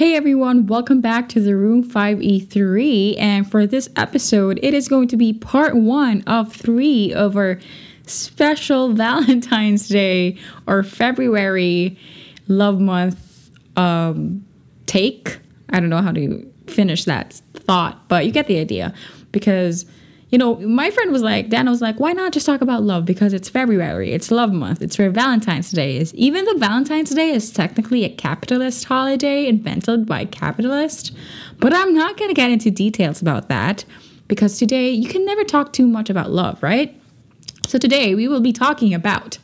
Hey everyone, welcome back to the Room 5E3. And for this episode, it is going to be part one of three of our special Valentine's Day or February Love Month um, take. I don't know how to finish that thought, but you get the idea. Because you know, my friend was like, Dan was like, why not just talk about love? Because it's February, it's love month, it's where Valentine's Day is. Even though Valentine's Day is technically a capitalist holiday invented by capitalists, but I'm not gonna get into details about that because today you can never talk too much about love, right? So today we will be talking about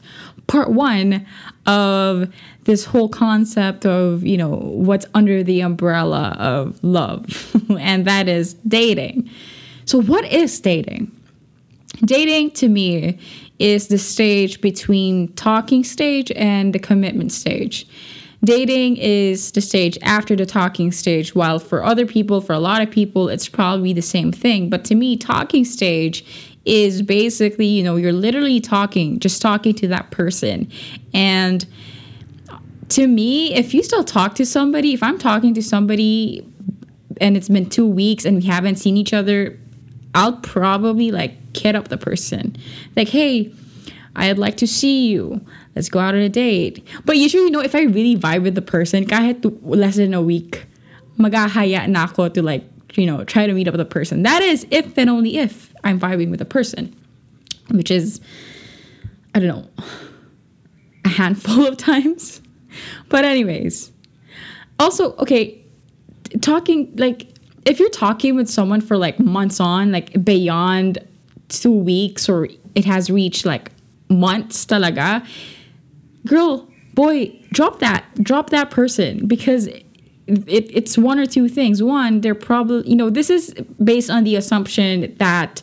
part one of this whole concept of, you know, what's under the umbrella of love, and that is dating. So, what is dating? Dating to me is the stage between talking stage and the commitment stage. Dating is the stage after the talking stage, while for other people, for a lot of people, it's probably the same thing. But to me, talking stage is basically, you know, you're literally talking, just talking to that person. And to me, if you still talk to somebody, if I'm talking to somebody and it's been two weeks and we haven't seen each other I'll probably like hit up the person. Like, hey, I'd like to see you. Let's go out on a date. But usually, you know, if I really vibe with the person, kahit less than a week, magahaya na ako to like, you know, try to meet up with the person. That is if and only if I'm vibing with a person, which is, I don't know, a handful of times. But anyways, also, okay, talking like if you're talking with someone for like months on, like beyond two weeks, or it has reached like months talaga, girl, boy, drop that, drop that person because it, it's one or two things. One, they're probably, you know, this is based on the assumption that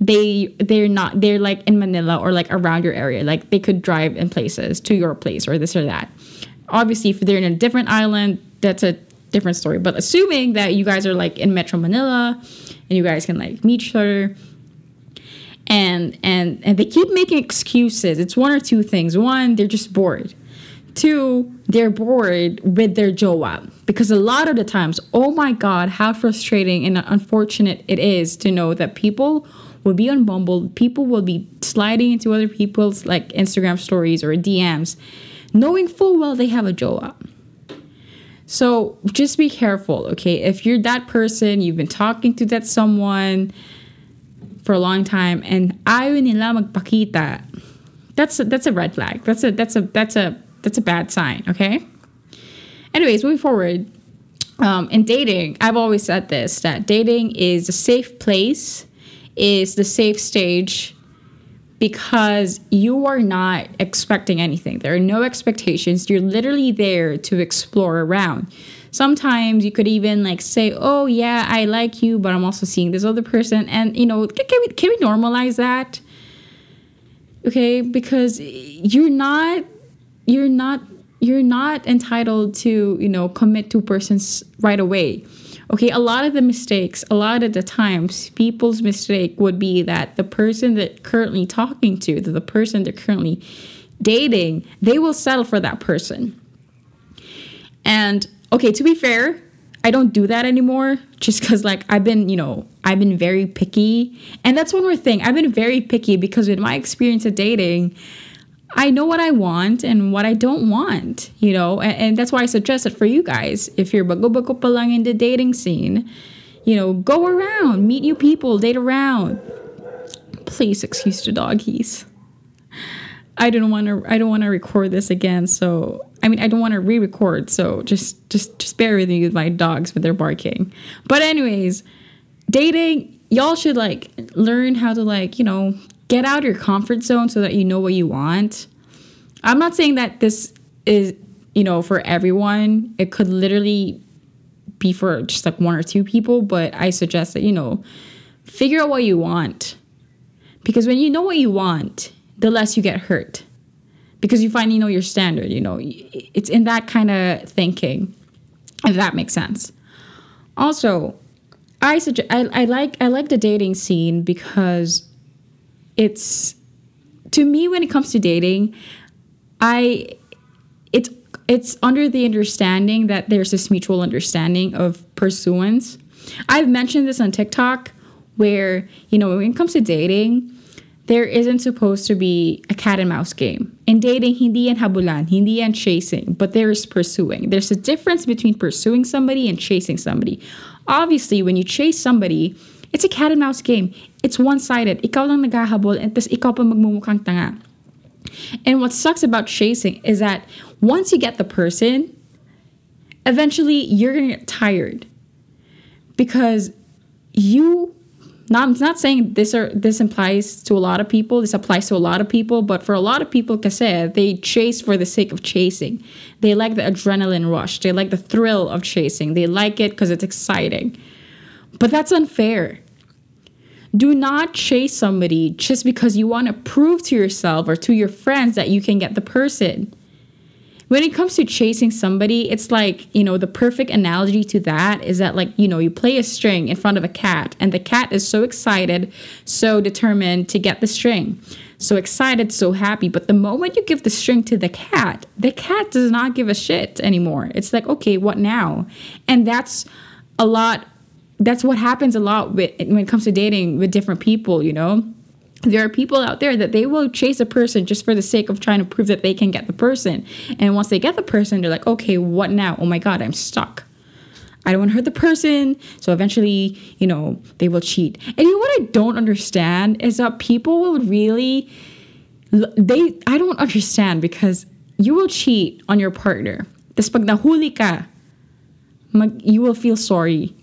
they they're not they're like in Manila or like around your area. Like they could drive in places to your place or this or that. Obviously, if they're in a different island, that's a different story. But assuming that you guys are like in Metro Manila and you guys can like meet each other and and and they keep making excuses. It's one or two things. One, they're just bored. Two, they're bored with their jowa because a lot of the times, oh my god, how frustrating and unfortunate it is to know that people will be on people will be sliding into other people's like Instagram stories or DMs, knowing full well they have a jowa so just be careful, okay? If you're that person, you've been talking to that someone for a long time, and ayaw nila magpakita, that's a, that's a red flag. That's a that's a that's a that's a bad sign, okay? Anyways, moving forward, um, in dating, I've always said this that dating is a safe place, is the safe stage because you are not expecting anything. There are no expectations. You're literally there to explore around. Sometimes you could even like say, "Oh yeah, I like you, but I'm also seeing this other person." And you know, can we can we normalize that? Okay, because you're not you're not you're not entitled to, you know, commit to persons right away okay a lot of the mistakes a lot of the times people's mistake would be that the person that currently talking to the person they're currently dating they will settle for that person. And okay to be fair i don't do that anymore just because like i've been you know i've been very picky. And that's one more thing. I've been very picky because with my experience of dating I know what I want and what I don't want, you know, and, and that's why I suggest it for you guys. If you're bago-bago pa lang in the dating scene, you know, go around, meet new people, date around. Please excuse the doggies. I don't want to. I don't want to record this again. So I mean, I don't want to re-record. So just, just, just bear with me with my dogs with their barking. But anyways, dating, y'all should like learn how to like you know get out your comfort zone so that you know what you want. I'm not saying that this is, you know, for everyone. It could literally be for just like one or two people, but I suggest that, you know, figure out what you want. Because when you know what you want, the less you get hurt. Because you finally know your standard, you know. It's in that kind of thinking, if that makes sense. Also, I suggest I, I like I like the dating scene because it's to me when it comes to dating, I it's it's under the understanding that there's this mutual understanding of pursuance. I've mentioned this on TikTok where, you know, when it comes to dating, there isn't supposed to be a cat and mouse game. In dating, hindi yan habulan, hindi yan chasing, but there is pursuing. There's a difference between pursuing somebody and chasing somebody. Obviously, when you chase somebody, it's a cat and mouse game. It's one-sided. Ikaw lang naghahabol, and tas ikaw pa magmumukhang tanga. And what sucks about chasing is that once you get the person, eventually you're gonna get tired because you not I'm not saying this or this implies to a lot of people. This applies to a lot of people, but for a lot of people, kasi they chase for the sake of chasing. They like the adrenaline rush. They like the thrill of chasing. They like it because it's exciting. But that's unfair. Do not chase somebody just because you want to prove to yourself or to your friends that you can get the person when it comes to chasing somebody, it's like, you know, the perfect analogy to that is that, like, you know, you play a string in front of a cat, and the cat is so excited, so determined to get the string. So excited, so happy. But the moment you give the string to the cat, the cat does not give a shit anymore. It's like, okay, what now? And that's a lot, that's what happens a lot with, when it comes to dating with different people, you know? there are people out there that they will chase a person just for the sake of trying to prove that they can get the person. And once they get the person, they're like, okay, what now? Oh my God, I'm stuck. I don't want to hurt the person. So eventually, you know, they will cheat. And you know what I don't understand is that people will really, they, I don't understand because you will cheat on your partner. This pag nahuli ka, you will feel sorry.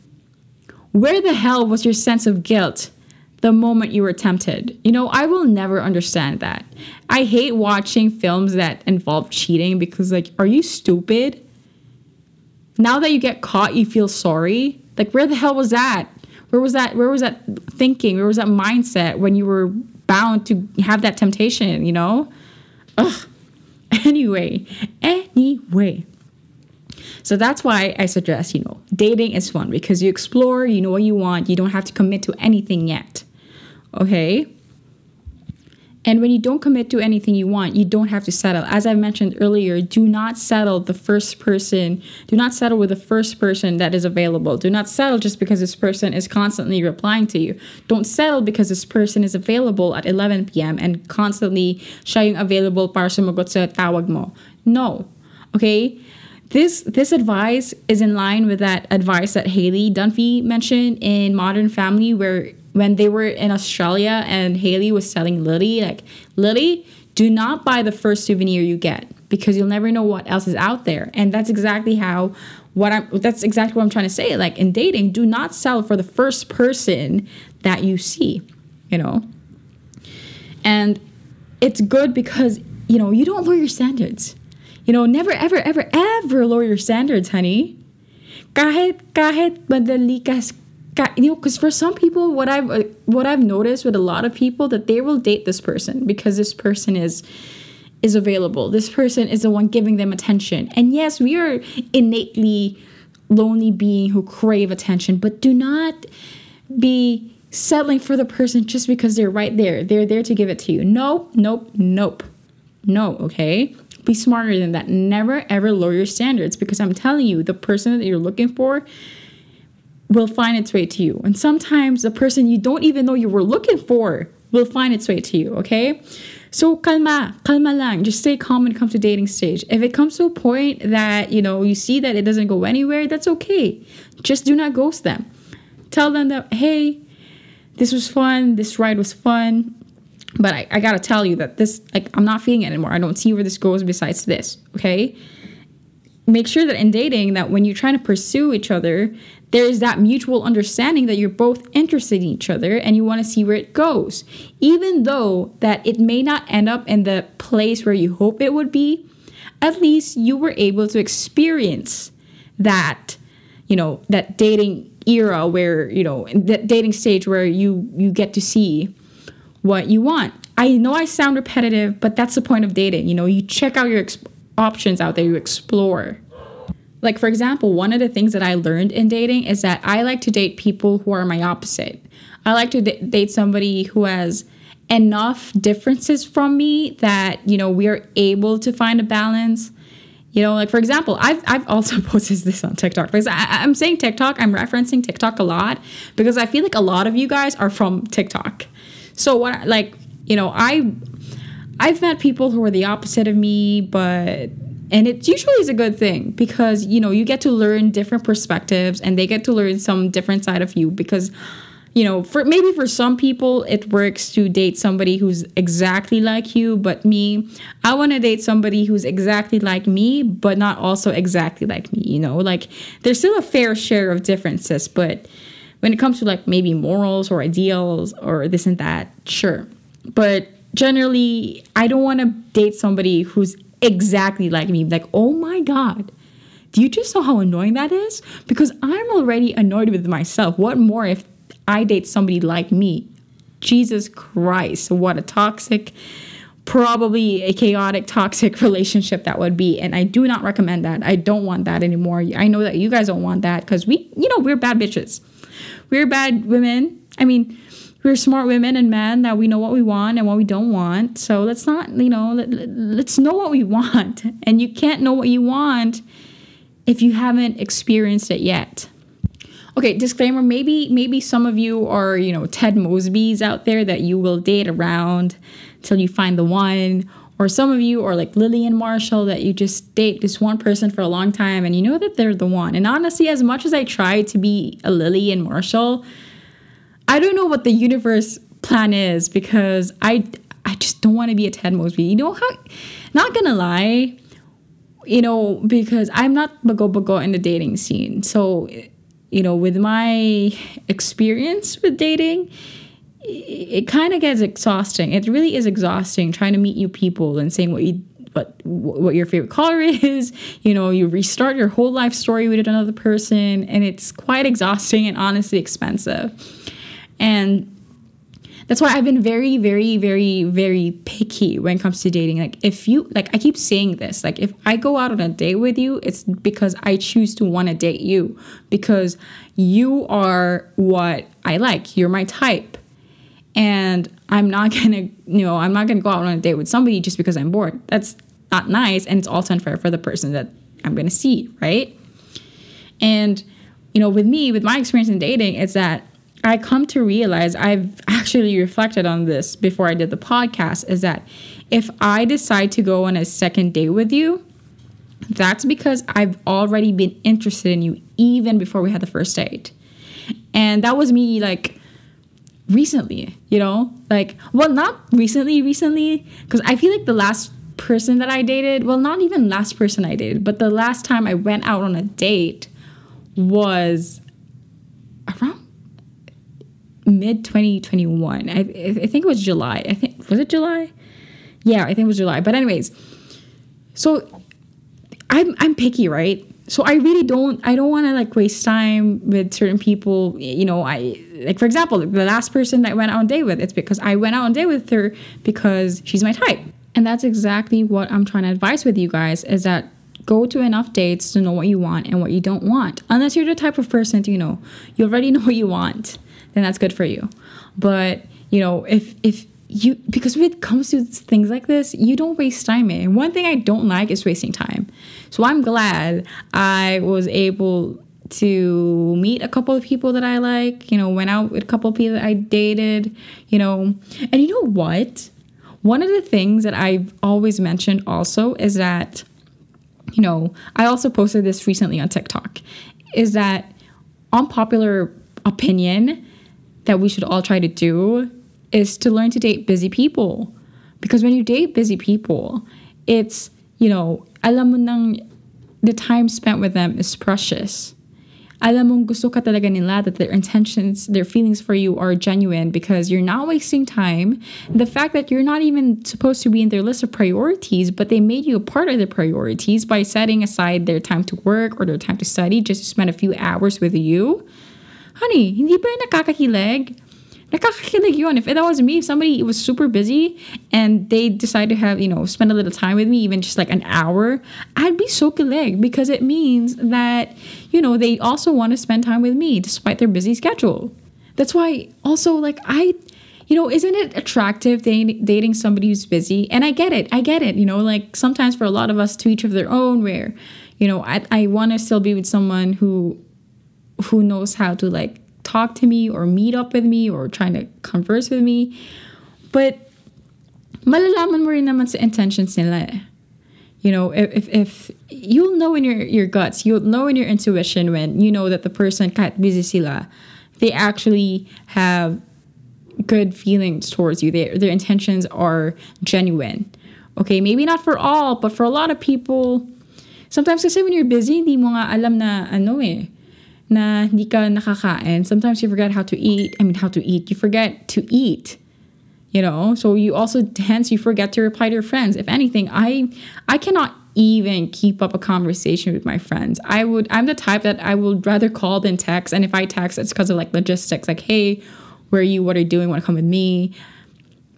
Where the hell was your sense of guilt the moment you were tempted. You know, I will never understand that. I hate watching films that involve cheating because, like, are you stupid? Now that you get caught, you feel sorry. Like, where the hell was that? Where was that? Where was that thinking? Where was that mindset when you were bound to have that temptation? You know? Ugh. Anyway, anyway. So that's why I suggest, you know, dating is fun because you explore, you know what you want, you don't have to commit to anything yet. Okay? And when you don't commit to anything you want, you don't have to settle. As I mentioned earlier, do not settle the first person. Do not settle with the first person that is available. Do not settle just because this person is constantly replying to you. Don't settle because this person is available at 11 p.m. and constantly showing available para sa tawag mo. No. Okay? This this advice is in line with that advice that Haley Dunphy mentioned in Modern Family where when they were in Australia and Haley was telling Lily, like, Lily, do not buy the first souvenir you get because you'll never know what else is out there. And that's exactly how what I'm that's exactly what I'm trying to say. Like in dating, do not sell for the first person that you see, you know? And it's good because, you know, you don't lower your standards. You know, never ever ever ever lower your standards, honey. Kahit kahit madali you know because for some people what i've uh, what i've noticed with a lot of people that they will date this person because this person is is available. This person is the one giving them attention. And yes we are innately lonely being who crave attention but do not be settling for the person just because they're right there. They're there to give it to you. Nope nope nope. No okay be smarter than that never ever lower your standards because i'm telling you the person that you're looking for will find its way to you. And sometimes the person you don't even know you were looking for will find its way to you, okay? So kalma, kalma lang. Just stay calm it comes to dating stage. If it comes to a point that, you know, you see that it doesn't go anywhere, that's okay. Just do not ghost them. Tell them that, hey, this was fun, this ride was fun. But I, I gotta tell you that this, like, I'm not feeling it anymore. I don't see where this goes besides this, okay? Make sure that in dating, that when you're trying to pursue each other, there is that mutual understanding that you're both interested in each other and you want to see where it goes even though that it may not end up in the place where you hope it would be at least you were able to experience that you know that dating era where you know that dating stage where you you get to see what you want i know i sound repetitive but that's the point of dating you know you check out your options out there you explore like, for example, one of the things that I learned in dating is that I like to date people who are my opposite. I like to d- date somebody who has enough differences from me that, you know, we are able to find a balance. You know, like for example, I've, I've also posted this on TikTok because I, I'm saying TikTok, I'm referencing TikTok a lot because I feel like a lot of you guys are from TikTok. So what, like, you know, I, I've met people who are the opposite of me, but and it usually is a good thing because you know you get to learn different perspectives and they get to learn some different side of you because you know for maybe for some people it works to date somebody who's exactly like you but me i want to date somebody who's exactly like me but not also exactly like me you know? Like there's still a fair share of differences but when it comes to like maybe morals or ideals or this and that sure but generally i don't want to date somebody who's exactly like me. Like, oh my God. Do you just know how annoying that is? Because I'm already annoyed with myself. What more if I date somebody like me? Jesus Christ, what a toxic, probably a chaotic, toxic relationship that would be. And I do not recommend that. I don't want that anymore. I know that you guys don't want that because we, you know, we're bad bitches. We're bad women. I mean, we're smart women and men that we know what we want and what we don't want. So let's not, you know, let, let's know what we want. And you can't know what you want if you haven't experienced it yet. Okay, disclaimer, maybe maybe some of you are, you know, Ted Mosby's out there that you will date around till you find the one. Or some of you are like Lily and Marshall that you just date this one person for a long time and you know that they're the one. And honestly, as much as I try to be a Lily and Marshall, I don't know what the universe plan is because I I just don't want to be a Ted Mosby. You know how? Not gonna lie, you know because I'm not bago bago in the dating scene. So, you know, with my experience with dating, it, kind of gets exhausting. It really is exhausting trying to meet new people and saying what you what what your favorite color is you know you restart your whole life story with another person and it's quite exhausting and honestly expensive and that's why I've been very, very, very, very picky when it comes to dating. Like, if you, like, I keep saying this, like, if I go out on a date with you, it's because I choose to want to date you because you are what I like. You're my type. And I'm not gonna, you know, I'm not gonna go out on a date with somebody just because I'm bored. That's not nice. And it's also unfair for the person that I'm gonna see, right? And, you know, with me, with my experience in dating, it's that I come to realize I've actually reflected on this before I did the podcast is that if I decide to go on a second date with you, that's because I've already been interested in you even before we had the first date. And that was me like recently, you know? Like, well, not recently, recently, because I feel like the last person that I dated, well, not even last person I dated, but the last time I went out on a date was around mid 2021. I, I think it was July. I think was it July? Yeah, I think it was July. But anyways, so I'm I'm picky, right? So I really don't I don't want to like waste time with certain people. You know, I like for example, the last person I went out on date with, it's because I went out on date with her because she's my type. And that's exactly what I'm trying to advise with you guys is that go to enough dates to know what you want and what you don't want. Unless you're the type of person to, you know, you already know what you want then that's good for you. But you know, if if you because when it comes to things like this, you don't waste time. And one thing I don't like is wasting time. So I'm glad I was able to meet a couple of people that I like, you know, went out with a couple of people that I dated, you know. And you know what? One of the things that I've always mentioned also is that, you know, I also posted this recently on TikTok, is that unpopular opinion that we should all try to do is to learn to date busy people. Because when you date busy people, it's, you know, alam mo nang the time spent with them is precious. Alam mong gusto ka talaga nila that their intentions, their feelings for you are genuine because you're not wasting time. The fact that you're not even supposed to be in their list of priorities, but they made you a part of their priorities by setting aside their time to work or their time to study just to spend a few hours with you honey, hindi ba yung nakakakilig? Yun. If that was me, if somebody was super busy and they decide to have, you know, spend a little time with me, even just like an hour, I'd be so kilig because it means that, you know, they also want to spend time with me despite their busy schedule. That's why also like I you know, isn't it attractive dating somebody who's busy? And I get it. I get it. You know, like sometimes for a lot of us, to each of their own, where, you know, I, I want to still be with someone who who knows how to like talk to me or meet up with me or trying to converse with me. But malalaman mo rin naman sa intentions nila eh. You know, if, if, if you'll know in your, your guts, you'll know in your intuition when you know that the person, kahit busy sila, they actually have good feelings towards you. They, their intentions are genuine. Okay, maybe not for all, but for a lot of people, sometimes kasi when you're busy, hindi mo nga alam na ano eh, na hindi ka nakakain. Sometimes you forget how to eat. I mean, how to eat. You forget to eat. You know, so you also hence you forget to reply to your friends. If anything, I I cannot even keep up a conversation with my friends. I would I'm the type that I would rather call than text. And if I text, it's because of like logistics, like, hey, where are you? What are you doing? Want to come with me?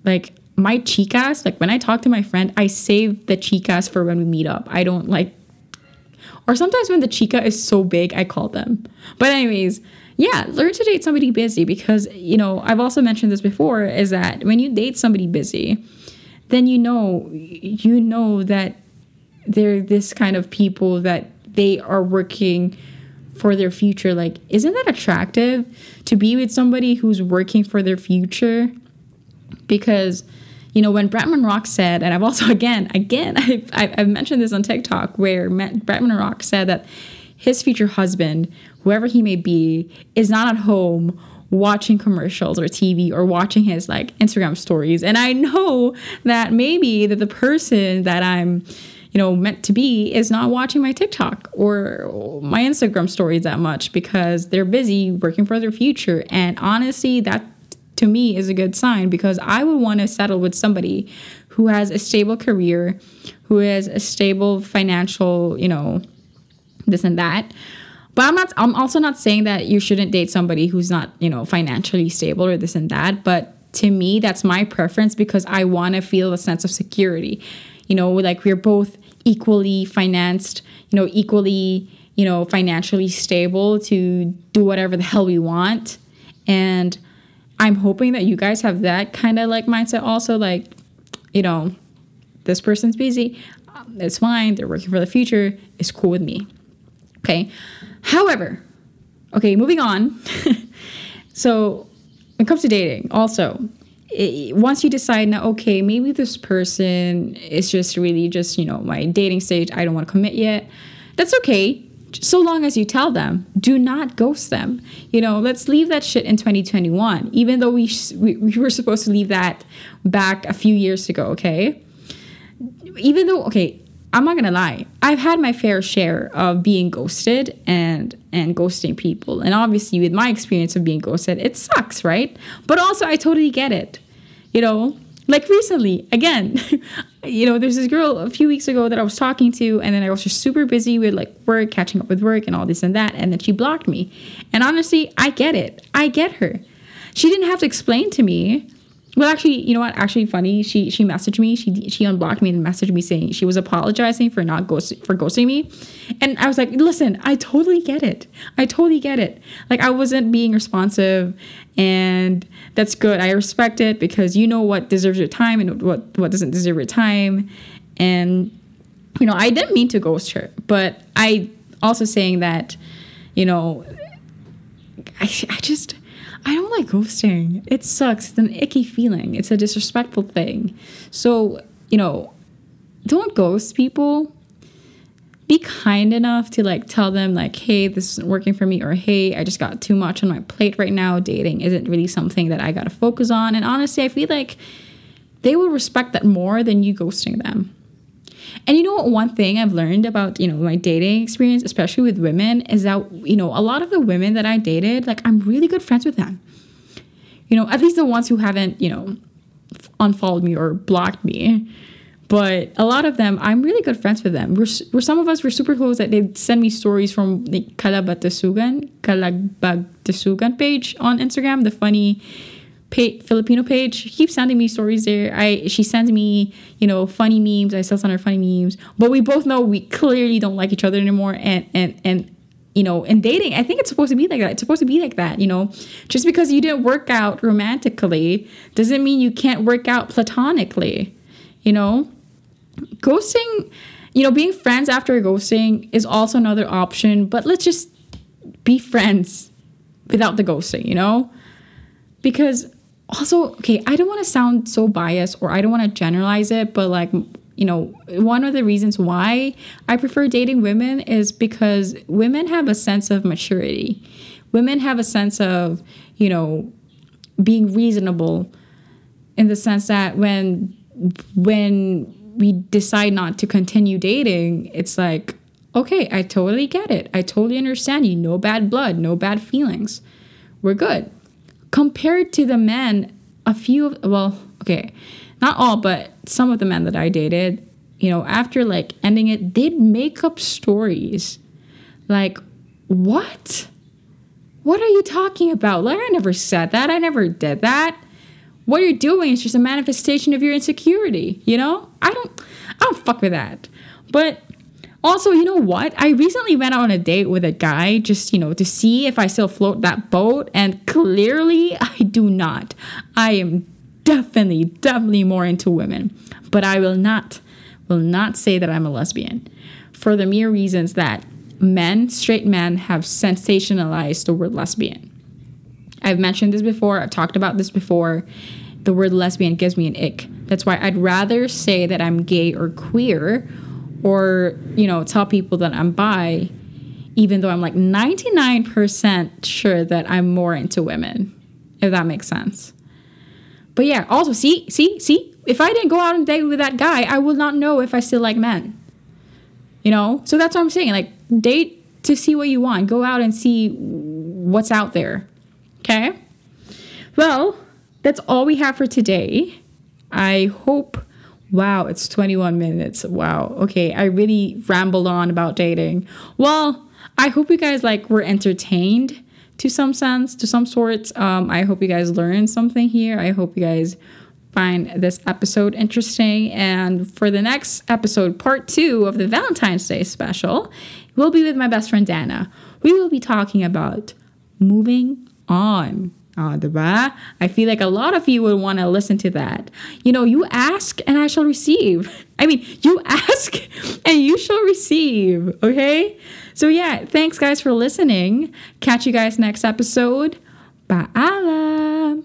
Like my chicas, like when I talk to my friend, I save the chicas for when we meet up. I don't like or sometimes when the chica is so big, I call them. But anyways, yeah, learn to date somebody busy because, you know, I've also mentioned this before is that when you date somebody busy, then you know you know that they're this kind of people that they are working for their future. Like, isn't that attractive to be with somebody who's working for their future? Because, you know, when Bretman Rock said, and I've also, again, again, I've, I've mentioned this on TikTok where Bretman Rock said that his future husband, whoever he may be, is not at home watching commercials or TV or watching his like Instagram stories. And I know that maybe that the person that I'm you know, meant to be is not watching my TikTok or my Instagram stories that much because they're busy working for their future. And honestly, that to me is a good sign because I would want to settle with somebody who has a stable career, who has a stable financial, you know, this and that. But I'm not I'm also not saying that you shouldn't date somebody who's not, you know, financially stable or this and that, but to me that's my preference because I want to feel a sense of security. You know, like we're both equally financed, you know, equally, you know, financially stable to do whatever the hell we want. And I'm hoping that you guys have that kind of like mindset also like, you know, this person's busy, um, it's fine, they're working for the future, it's cool with me. Okay. However, okay, moving on. so, when it comes to dating, also, it, once you decide now, okay, maybe this person is just really just, you know, my dating stage, I don't want to commit yet. That's okay. So long as you tell them, do not ghost them. You know, let's leave that shit in 2021, even though we, we, we were supposed to leave that back a few years ago, okay? Even though, okay, I'm not gonna lie. I've had my fair share of being ghosted and and ghosting people. And obviously with my experience of being ghosted, it sucks, right? But also I totally get it. You know, like recently, again, you know, there's this girl a few weeks ago that I was talking to, and then I was just super busy with like work, catching up with work and all this and that, and then she blocked me. And honestly, I get it. I get her. She didn't have to explain to me well, actually, you know what? Actually, funny. She she messaged me. She she unblocked me and messaged me saying she was apologizing for not ghost for ghosting me, and I was like, listen, I totally get it. I totally get it. Like I wasn't being responsive, and that's good. I respect it because you know what deserves your time and what what doesn't deserve your time, and you know I didn't mean to ghost her, but I also saying that, you know, I I just I don't like ghosting. It sucks. It's an icky feeling. It's a disrespectful thing. So, you know, don't ghost people. Be kind enough to like tell them like, "Hey, this isn't working for me," or "Hey, I just got too much on my plate right now. Dating isn't really something that I got to focus on." And honestly, I feel like they will respect that more than you ghosting them. And you know what? One thing I've learned about, you know, my dating experience, especially with women, is that, you know, a lot of the women that I dated, like, I'm really good friends with them. You know, at least the ones who haven't, you know, unfollowed me or blocked me. But a lot of them, I'm really good friends with them. We're, we're some of us were super close that they'd send me stories from the Kalabatasugan, Kalagbagtasugan page on Instagram, the funny pay, Filipino page. She keeps sending me stories there. I she sends me you know funny memes. I still send her funny memes, but we both know we clearly don't like each other anymore. And and and you know, in dating, I think it's supposed to be like that. It's supposed to be like that, you know. Just because you didn't work out romantically doesn't mean you can't work out platonically, you know. Ghosting, you know, being friends after ghosting is also another option, but let's just be friends without the ghosting, you know? Because also, okay, I don't want to sound so biased or I don't want to generalize it, but like you know, one of the reasons why I prefer dating women is because women have a sense of maturity. Women have a sense of, you know, being reasonable in the sense that when when we decide not to continue dating, it's like, okay, I totally get it. I totally understand you. No bad blood, no bad feelings. We're good. Compared to the men, a few of, well, okay, not all, but some of the men that I dated, you know, after like ending it, they'd make up stories. Like, what? What are you talking about? Like, I never said that. I never did that. What you're doing is just a manifestation of your insecurity, you know? I don't I don't fuck with that. But also, you know what? I recently went on a date with a guy just, you know, to see if I still float that boat, and clearly I do not. I am definitely, definitely more into women. But I will not, will not say that I'm a lesbian for the mere reasons that men, straight men, have sensationalized the word lesbian. I've mentioned this before, I've talked about this before. The word lesbian gives me an ick. That's why I'd rather say that I'm gay or queer or, you know, tell people that I'm bi, even though I'm like 99% sure that I'm more into women, if that makes sense. But yeah, also see, see, see, if I didn't go out and date with that guy, I would not know if I still like men. You know? So that's what I'm saying. Like, date to see what you want. Go out and see what's out there. Okay? Well, that's all we have for today. I hope. Wow, it's 21 minutes. Wow. Okay, I really rambled on about dating. Well, I hope you guys like were entertained to some sense, to some sort. Um, I hope you guys learned something here. I hope you guys find this episode interesting. And for the next episode, part two of the Valentine's Day special, we'll be with my best friend Dana. We will be talking about moving on. Uh, I feel like a lot of you would want to listen to that. You know, you ask and I shall receive. I mean, you ask and you shall receive, okay? So, yeah, thanks guys for listening. Catch you guys next episode. Bye.